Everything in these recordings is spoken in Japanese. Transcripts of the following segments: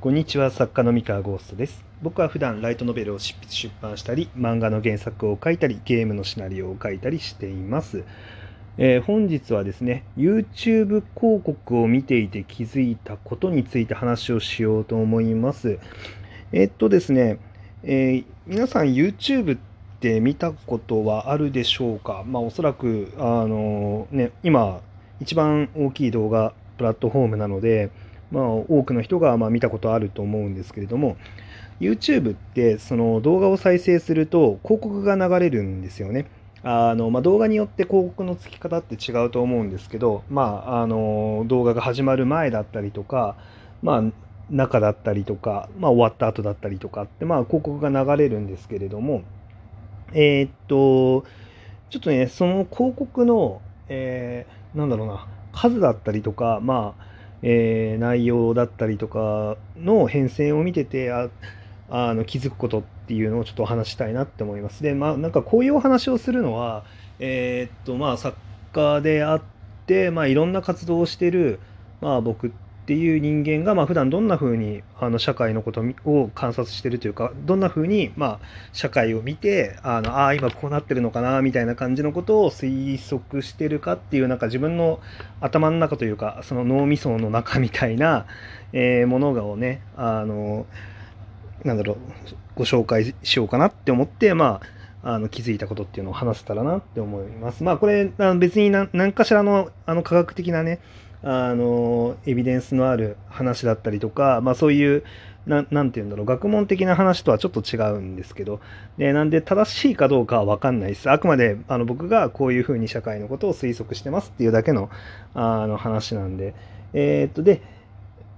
こんにちは作家の三河ゴーストです。僕は普段ライトノベルを執筆出版したり漫画の原作を書いたりゲームのシナリオを書いたりしています、えー本日はですね YouTube 広告を見ていて気づいたことについて話をしようと思います。えっとですね、えー皆さん YouTube って見たことはあるでしょうか？まあおそらくあのね今一番大きい動画プラットフォームなのでまあ、多くの人がまあ見たことあると思うんですけれども YouTube ってその動画を再生すると広告が流れるんですよね。あのまあ、動画によって広告のつき方って違うと思うんですけど、まあ、あの動画が始まる前だったりとか、まあ、中だったりとか、まあ、終わった後だったりとかって、まあ、広告が流れるんですけれどもえーっとちょっとねその広告の、えーなんだろうな数だったりとかまあえー内容だったりとかの変遷を見ててああの気づくことっていうのをちょっとお話したいなって思います。でまあなんかこういうお話をするのはえーっとまあ作家であってまあいろんな活動をしてるまあ僕っていう人間がまあ普段どんな風にあの社会のことを観察してるというかどんな風にまあ社会を見てあのあ今こうなってるのかなみたいな感じのことを推測してるかっていうなんか自分の頭の中というかその脳みその中みたいな、えものがをねあのなんだろうご紹介しようかなって思ってまああの気づいたことっていうのを話せたらなって思います。まあこれ別に何かしらのあの科学的なねあのエビデンスのある話だったりとか、まあ、そういうななんて言うんだろう学問的な話とはちょっと違うんですけど。でなんで正しいかどうかは分かんないです。あくまであの僕がこういうふうに社会のことを推測してますっていうだけのあの話なんで。えーっとで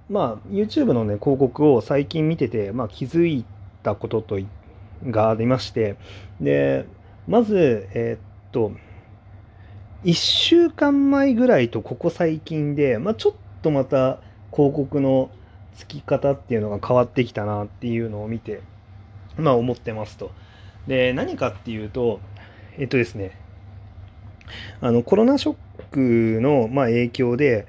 まあ YouTube のね広告を最近見てて、まあ、気づいたこととがありまして。でまずえーっと1週間前ぐらいとここ最近で、まあ、ちょっとまた広告のつき方っていうのが変わってきたなっていうのを見て、まあ、思ってますと。で何かっていうとえっとですねあのコロナショックの、まあ、影響で、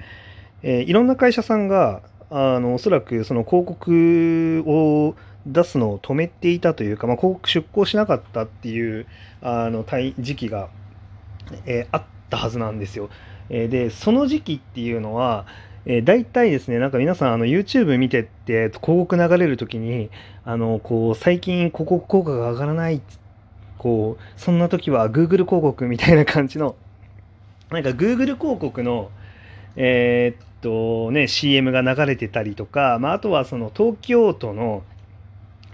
えーいろんな会社さんがあのおそらくその広告を出すのを止めていたというか、まあ、広告出稿しなかったっていうあの時期が、えーあったはずなんですよ。えでその時期っていうのは、えー、大体ですねなんか皆さんあの YouTube 見てって広告流れる時にあのこう最近広告効果が上がらないこうそんな時は Google 広告みたいな感じのなんか Google 広告のえーっとね CM が流れてたりとか、まあ、あとはその東京都の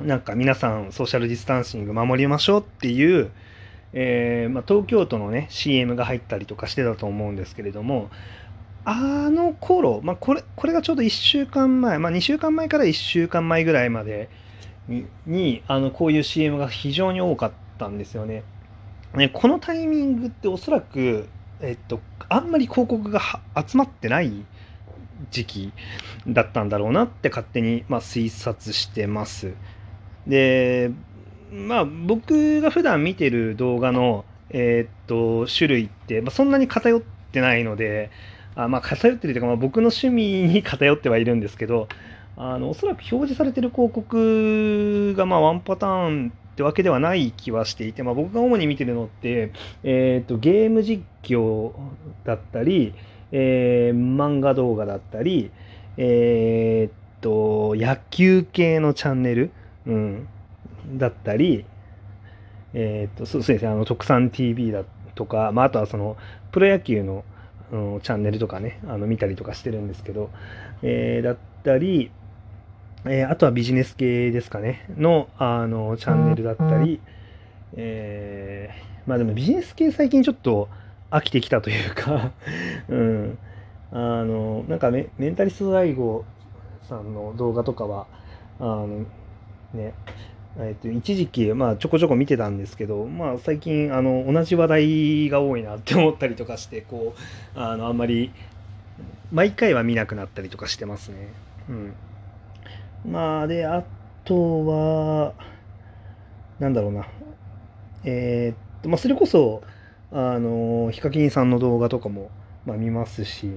なんか皆さんソーシャルディスタンシング守りましょうっていう、えーまあ、東京都のね CM が入ったりとかしてたと思うんですけれどもあの頃、まあ、これこれがちょうど1週間前、まあ、2週間前から1週間前ぐらいまでにあのこういう CM が非常に多かったんですよね。ねこのタイミングっておそらく、えっと、あんまり広告が集まってない時期だったんだろうなって勝手に、まあ、推察してます。でまあ僕が普段見てる動画の、えーっと種類って、まあ、そんなに偏ってないのであまあ偏ってるというか、まあ、僕の趣味に偏ってはいるんですけどあのおそらく表示されてる広告がまあワンパターンってわけではない気はしていて、まあ、僕が主に見てるのって、えーっとゲーム実況だったり、えー漫画動画だったり、えーっと野球系のチャンネル、うん、だったり、えーっとそうですね。あの特産 TV だとか、まあ、あとはそのプロ野球の、うんチャンネルとかねあの見たりとかしてるんですけど、えーだったり、えーあとはビジネス系ですかね。のあのチャンネルだったり、えーまあでもビジネス系最近ちょっと飽きてきたというか、うん、あのなんかメメンタリスト大悟さんの動画とかはあのねえっと一時期、まあ、ちょこちょこ見てたんですけど、まあ、最近あの同じ話題が多いなって思ったりとかしてこうあのあんまり毎回は見なくなったりとかしてますね。うん、まあであとはなんだろうなえーっとまあそれこそあのヒカキンさんの動画とかも、まあ、見ますし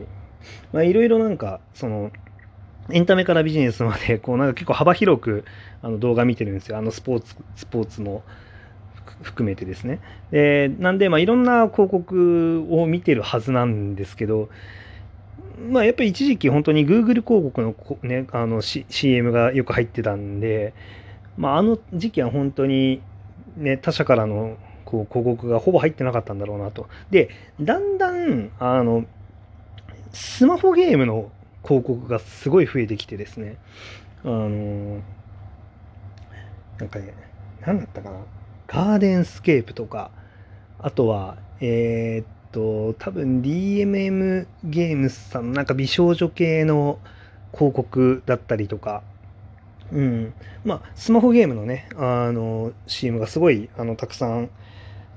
まあいろいろなんかそのエンタメからビジネスまで、こうなんか結構幅広くあの動画見てるんですよ。あのスポーツ、スポーツも含めてですね。で、なんで、まあいろんな広告を見てるはずなんですけど、まあやっぱり一時期本当に Google 広告のね、あの、CM がよく入ってたんで、まああの時期は本当にね、他社からのこう広告がほぼ入ってなかったんだろうなと。で、だんだん、あの、スマホゲームの広告がすごい増えてきてですね、あの、なんかね、何だったかな、ガーデンスケープとか、あとは、えー、っと、多分 DMM ゲームスさんなんか美少女系の広告だったりとか、うん。まあ、スマホゲームのね、あの、CM がすごい、あの、たくさん、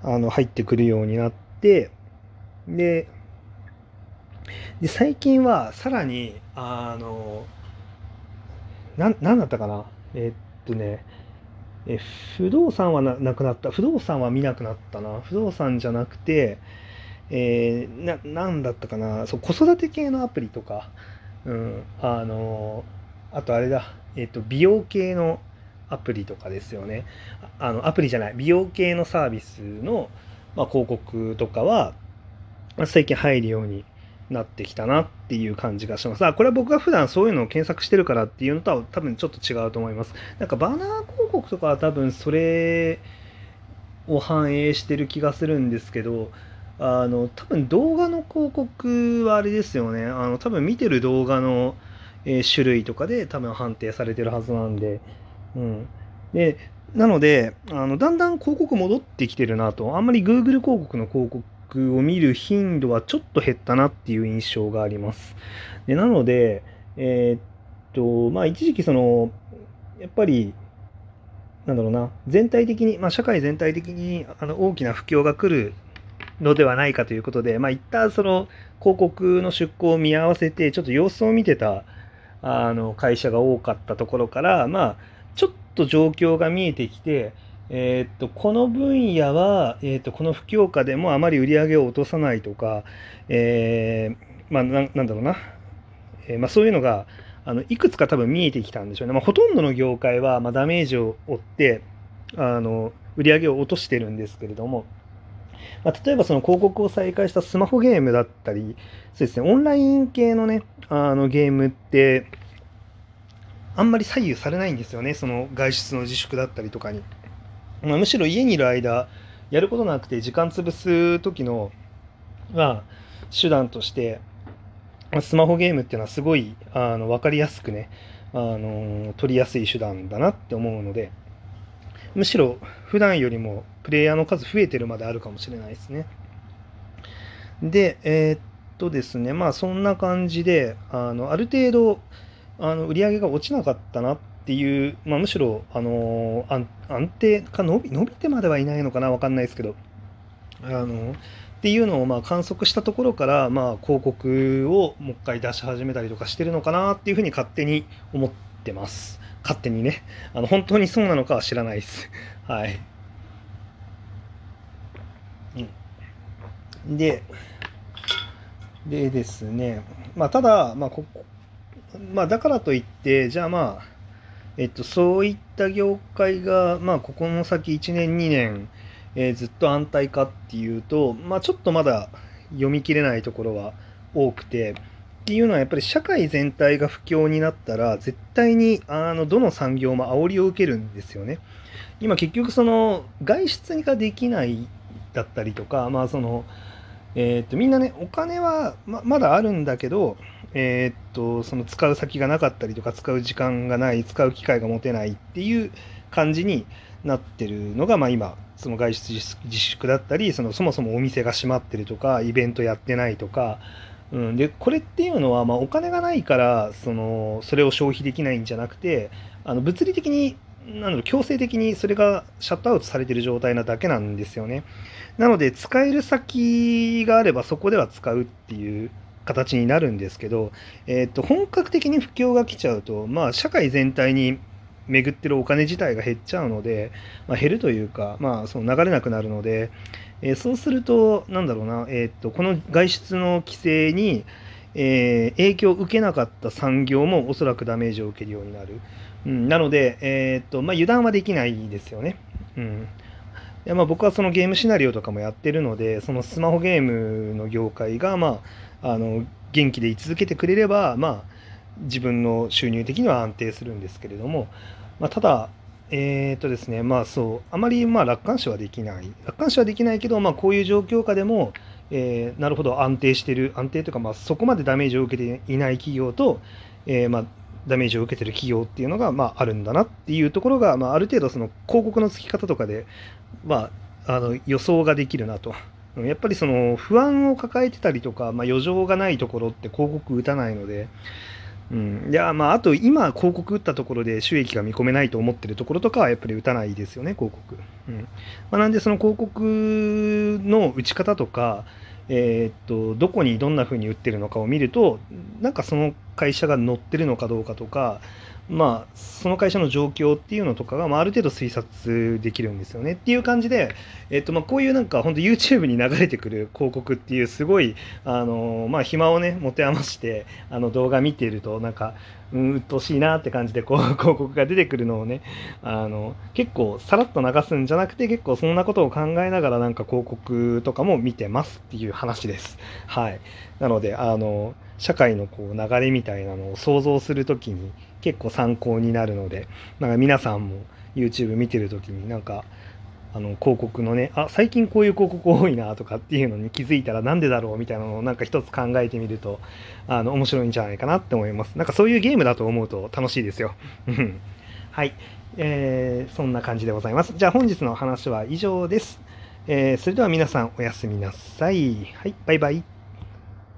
あの、入ってくるようになって、で、で最近はさらに、あの、な、なんだったかな？えー、っとね、え、不動産はなくなった。不動産は見なくなったな。不動産じゃなくて、えー、だったかな？そう、子育て系のアプリとか、うん、あの、あとあれだ、えっ、と、美容系のアプリとかですよね。あの、アプリじゃない、美容系のサービスの、まあ、広告とかは、最近入るようになってきたなっていう感じがします。あ、これは僕が普段そういうのを検索してるからっていうのとは多分ちょっと違うと思います。なんかバナー広告とかは多分それを反映してる気がするんですけど、あの、多分動画の広告はあれですよね。あの、多分見てる動画の、えー、種類とかで多分判定されてるはずなんで、うん。で、なので、あの、だんだん広告戻ってきてるなと、あんまり Google 広告の広告を見る頻度はちょっと減ったなっていう印象があります。で、なので、えー、っと、まあ一時期その、やっぱり、なんだろうな、全体的に、まあ社会全体的にあの大きな不況が来るのではないかということで、まあ一旦その広告の出稿を見合わせて、ちょっと様子を見てたあの会社が多かったところから、まあ、ちょっと状況が見えてきて、えー、っとこの分野は、えー、っとこの不況下でもあまり売り上げを落とさないとか、えー、まあ、なんだろうな、えまあ、そういうのがあのいくつか多分見えてきたんでしょうね。まあ、ほとんどの業界は、まあダメージを負ってあの売り上げを落としてるんですけれども、まあ、例えばその広告を再開したスマホゲームだったり、そうですね、オンライン系のね、あのゲームって、あんまり左右されないんですよね、その外出の自粛だったりとかに。まあ、むしろ家にいる間、やることなくて時間潰す時の、まあ、手段として、スマホゲームっていうのはすごいあの分かりやすくね、あの取りやすい手段だなって思うので、むしろ普段よりもプレイヤーの数増えてるまであるかもしれないですね。で、えー、っとですね、まあそんな感じで、あのある程度あの売り上げが落ちなかったなっていう、まあ、むしろ、あの安定か伸び伸びてまではいないのかな、わかんないですけど、あのっていうのをまあ観測したところから、まあ、広告をもう一回出し始めたりとかしてるのかなっていうふうに勝手に思ってます。勝手にね。あの、本当にそうなのかは知らないです。はい。うん。で、でですね、まあ、ただ、まあ、ここ、まあ、だからといって、じゃあまあ、えっと、そういった業界が、まあ、ここの先1年、2年、えー、ずっと安泰かっていうと、まあ、ちょっとまだ読み切れないところは多くて、っていうのはやっぱり社会全体が不況になったら絶対にあのどの産業も煽りを受けるんですよね。今結局その外出ができないだったりとかまあそのえー、っとみんなねお金はままだあるんだけどえー、っとその使う先がなかったりとか使う時間がない使う機会が持てないっていう感じになってるのがまあ今その外出自粛だったりそのそもそもお店が閉まってるとかイベントやってないとかうん、でこれっていうのは、まあ、お金がないからそのそれを消費できないんじゃなくてあの物理的になんだろう強制的にそれがシャットアウトされている状態なだけなんですよね。なので使える先があればそこでは使うっていう形になるんですけど、えー、と本格的に不況が来ちゃうと、まあ、社会全体に巡ってるお金自体が減っちゃうので、まあ、減るというか、まあ、その流れなくなるので、えー、そうすると、なんだろうな、えー、っと、この外出の規制に、えー、影響を受けなかった産業もおそらくダメージを受けるようになる。うん、なので、えー、っとまあ、油断はできないですよね。うんいやまあ僕はそのゲームシナリオとかもやってるので、そのスマホゲームの業界が、まあ、あの元気で居続けてくれれば、まあ、自分の収入的には安定するんですけれども、まあ、ただ、えー、っとですね、まあそう、あまりまあ楽観視はできない。楽観視はできないけど、まあこういう状況下でも、えー、なるほど安定してる、安定というか、まあそこまでダメージを受けていない企業と、えー、まあダメージを受けてる企業っていうのが、まあ、あるんだなっていうところが、まあ、ある程度その広告のつき方とかで、まあ、あの予想ができるなと。やっぱりその不安を抱えてたりとか、まあ、余剰がないところって広告打たないので、うん、いやまああと今広告打ったところで収益が見込めないと思ってるところとかはやっぱり打たないですよね広告、うんまあ、なんでその広告の打ち方とかえー、っとどこにどんな風に売ってるのかを見るとなんかその会社が載ってるのかどうかとかまあ、その会社の状況っていうのとかが、まあ、ある程度推察できるんですよねっていう感じで、えっとまあ、こういうなんか本当 YouTube に流れてくる広告っていうすごいあの、まあ、暇をね持て余してあの動画見てるとなんかうん、鬱陶しいなって感じでこう 広告が出てくるのをねあの結構さらっと流すんじゃなくて結構そんなことを考えながらなんか広告とかも見てますっていう話です。はい、なのであの社会のこう流れみたいなのを想像する時に結構参考になるのでなんか皆さんも YouTube 見てる時になんかあの広告のねあ最近こういう広告多いなとかっていうのに気づいたらなんでだろうみたいなのをなんか一つ考えてみるとあの面白いんじゃないかなって思います。なんかそういうゲームだと思うと楽しいですよ。はい、えー、そんな感じでございます。じゃあ本日の話は以上です、えー、それでは皆さんおやすみなさい。はい。バイバイ。